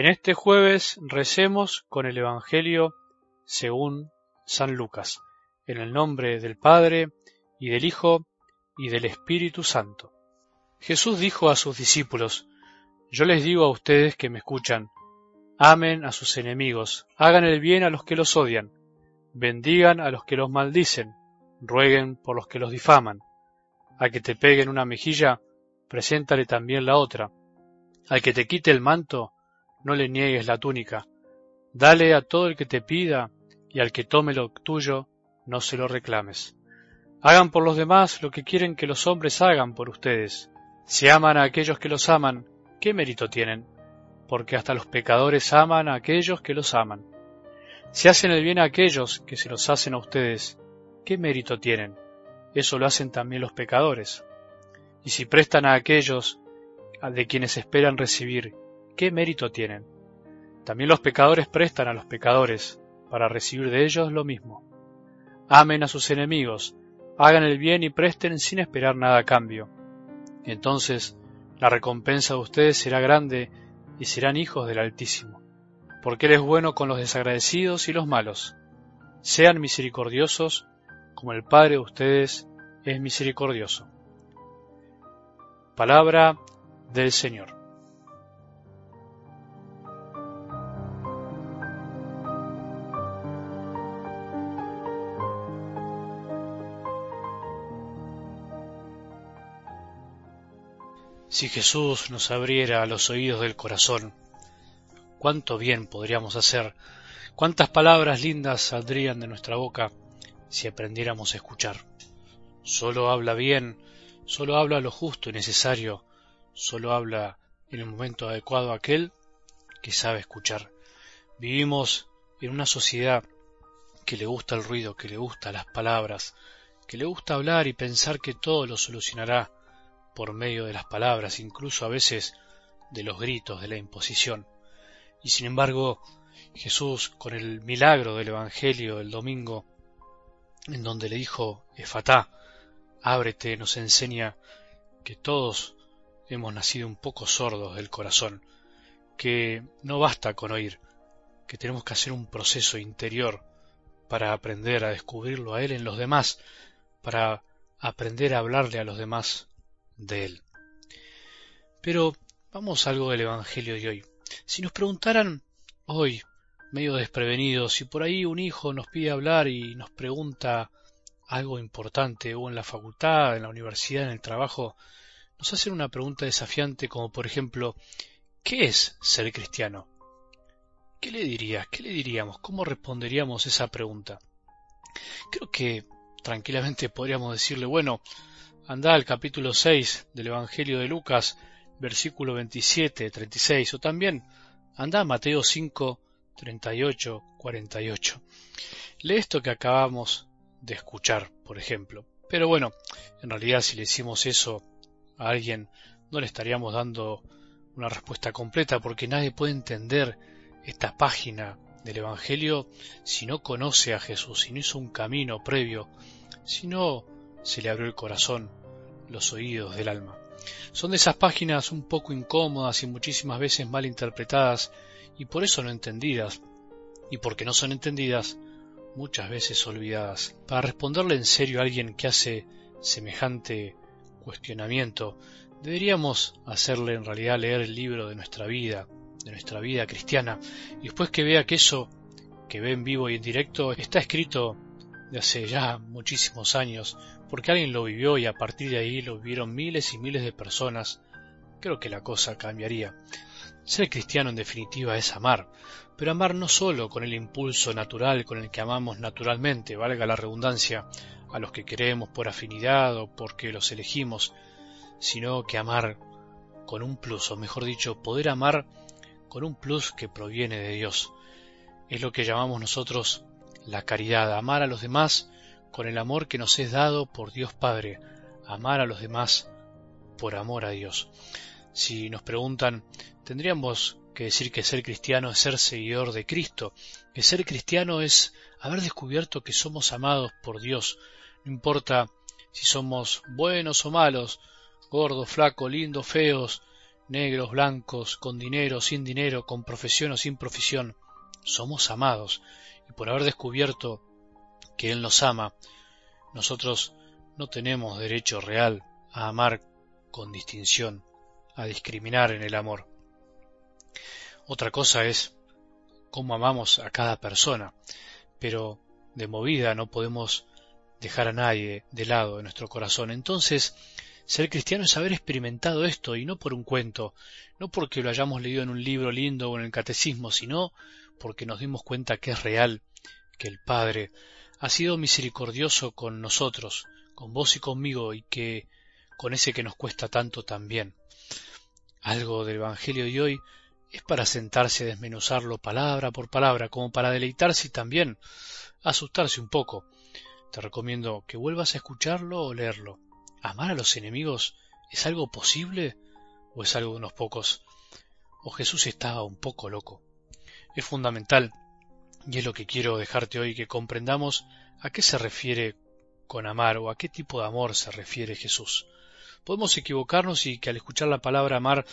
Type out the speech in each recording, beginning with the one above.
En este jueves recemos con el Evangelio según San Lucas, en el nombre del Padre y del Hijo y del Espíritu Santo. Jesús dijo a sus discípulos, Yo les digo a ustedes que me escuchan, amen a sus enemigos, hagan el bien a los que los odian, bendigan a los que los maldicen, rueguen por los que los difaman. A que te peguen una mejilla, preséntale también la otra. Al que te quite el manto, no le niegues la túnica. Dale a todo el que te pida, y al que tome lo tuyo, no se lo reclames. Hagan por los demás lo que quieren que los hombres hagan por ustedes. Si aman a aquellos que los aman, ¿qué mérito tienen? Porque hasta los pecadores aman a aquellos que los aman. Si hacen el bien a aquellos que se los hacen a ustedes, ¿qué mérito tienen? Eso lo hacen también los pecadores. Y si prestan a aquellos de quienes esperan recibir, ¿qué mérito tienen? También los pecadores prestan a los pecadores para recibir de ellos lo mismo. Amen a sus enemigos, hagan el bien y presten sin esperar nada a cambio. Entonces la recompensa de ustedes será grande y serán hijos del Altísimo, porque Él es bueno con los desagradecidos y los malos. Sean misericordiosos como el Padre de ustedes es misericordioso. Palabra del Señor. Si Jesús nos abriera los oídos del corazón, cuánto bien podríamos hacer, cuántas palabras lindas saldrían de nuestra boca si aprendiéramos a escuchar. Solo habla bien, solo habla lo justo y necesario, solo habla en el momento adecuado aquel que sabe escuchar. Vivimos en una sociedad que le gusta el ruido, que le gusta las palabras, que le gusta hablar y pensar que todo lo solucionará por medio de las palabras, incluso a veces de los gritos, de la imposición. Y sin embargo, Jesús, con el milagro del Evangelio del domingo, en donde le dijo, Efatá, ábrete, nos enseña que todos hemos nacido un poco sordos del corazón, que no basta con oír, que tenemos que hacer un proceso interior para aprender a descubrirlo a Él en los demás, para aprender a hablarle a los demás de Él. Pero vamos a algo del Evangelio de hoy. Si nos preguntaran hoy, medio desprevenidos, si por ahí un hijo nos pide hablar y nos pregunta algo importante, o en la facultad, en la universidad, en el trabajo, nos hacen una pregunta desafiante como por ejemplo, ¿qué es ser cristiano? ¿Qué le dirías? ¿Qué le diríamos? ¿Cómo responderíamos esa pregunta? Creo que tranquilamente podríamos decirle, bueno, anda al capítulo 6 del Evangelio de Lucas, versículo 27, 36, o también anda a Mateo 5, 38, 48. Lee esto que acabamos de escuchar, por ejemplo. Pero bueno, en realidad si le decimos eso a alguien, no le estaríamos dando una respuesta completa porque nadie puede entender esta página del Evangelio si no conoce a Jesús, si no hizo un camino previo, si no se le abrió el corazón los oídos del alma. Son de esas páginas un poco incómodas y muchísimas veces mal interpretadas y por eso no entendidas, y porque no son entendidas, muchas veces olvidadas. Para responderle en serio a alguien que hace semejante cuestionamiento, deberíamos hacerle en realidad leer el libro de nuestra vida, de nuestra vida cristiana, y después que vea que eso que ve en vivo y en directo está escrito de hace ya muchísimos años, porque alguien lo vivió y a partir de ahí lo vivieron miles y miles de personas, creo que la cosa cambiaría. Ser cristiano en definitiva es amar, pero amar no solo con el impulso natural con el que amamos naturalmente, valga la redundancia, a los que queremos por afinidad o porque los elegimos, sino que amar con un plus, o mejor dicho, poder amar con un plus que proviene de Dios. Es lo que llamamos nosotros la caridad, amar a los demás con el amor que nos es dado por Dios Padre, amar a los demás por amor a Dios. Si nos preguntan, tendríamos que decir que ser cristiano es ser seguidor de Cristo, que ser cristiano es haber descubierto que somos amados por Dios, no importa si somos buenos o malos, gordos, flacos, lindos, feos, negros, blancos, con dinero, sin dinero, con profesión o sin profesión, somos amados, y por haber descubierto que Él nos ama, nosotros no tenemos derecho real a amar con distinción, a discriminar en el amor. Otra cosa es cómo amamos a cada persona, pero de movida no podemos dejar a nadie de lado de nuestro corazón. Entonces, ser cristiano es haber experimentado esto, y no por un cuento, no porque lo hayamos leído en un libro lindo o en el catecismo, sino porque nos dimos cuenta que es real, que el Padre ha sido misericordioso con nosotros, con vos y conmigo, y que con ese que nos cuesta tanto también. Algo del Evangelio de hoy es para sentarse a desmenuzarlo palabra por palabra, como para deleitarse y también asustarse un poco. Te recomiendo que vuelvas a escucharlo o leerlo. ¿Amar a los enemigos es algo posible o es algo de unos pocos? ¿O Jesús estaba un poco loco? Es fundamental, y es lo que quiero dejarte hoy, que comprendamos a qué se refiere con amar o a qué tipo de amor se refiere Jesús. Podemos equivocarnos y que al escuchar la palabra amar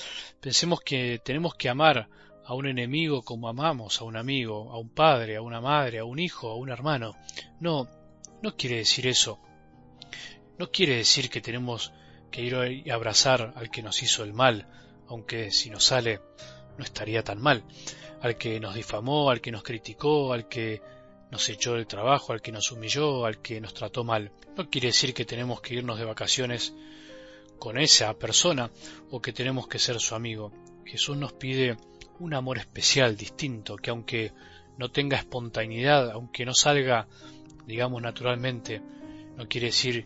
pensemos que tenemos que amar a un enemigo como amamos a un amigo, a un padre, a una madre, a un hijo, a un hermano. No, no quiere decir eso no quiere decir que tenemos que ir a abrazar al que nos hizo el mal, aunque si nos sale no estaría tan mal, al que nos difamó, al que nos criticó, al que nos echó del trabajo, al que nos humilló, al que nos trató mal. No quiere decir que tenemos que irnos de vacaciones con esa persona o que tenemos que ser su amigo. Jesús nos pide un amor especial, distinto, que aunque no tenga espontaneidad, aunque no salga, digamos, naturalmente, no quiere decir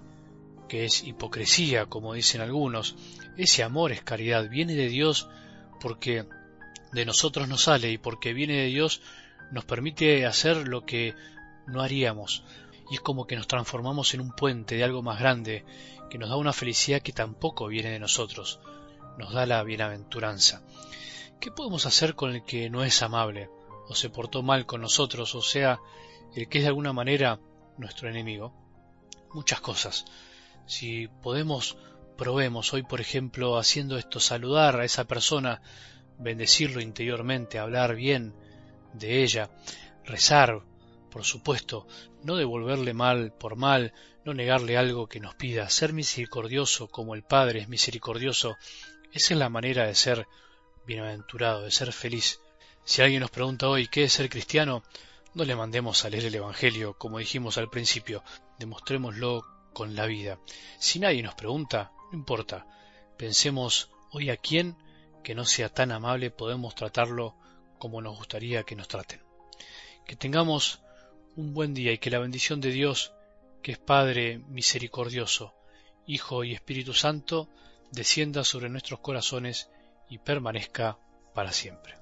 que es hipocresía, como dicen algunos. Ese amor es caridad, viene de Dios porque de nosotros nos sale y porque viene de Dios nos permite hacer lo que no haríamos. Y es como que nos transformamos en un puente de algo más grande, que nos da una felicidad que tampoco viene de nosotros, nos da la bienaventuranza. ¿Qué podemos hacer con el que no es amable, o se portó mal con nosotros, o sea, el que es de alguna manera nuestro enemigo? Muchas cosas. Si podemos, probemos hoy, por ejemplo, haciendo esto, saludar a esa persona, bendecirlo interiormente, hablar bien de ella, rezar, por supuesto, no devolverle mal por mal, no negarle algo que nos pida, ser misericordioso como el Padre es misericordioso, esa es la manera de ser bienaventurado, de ser feliz. Si alguien nos pregunta hoy qué es ser cristiano, no le mandemos a leer el Evangelio, como dijimos al principio, demostrémoslo con la vida. Si nadie nos pregunta, no importa. Pensemos hoy a quién que no sea tan amable podemos tratarlo como nos gustaría que nos traten. Que tengamos un buen día y que la bendición de Dios, que es Padre misericordioso, Hijo y Espíritu Santo, descienda sobre nuestros corazones y permanezca para siempre.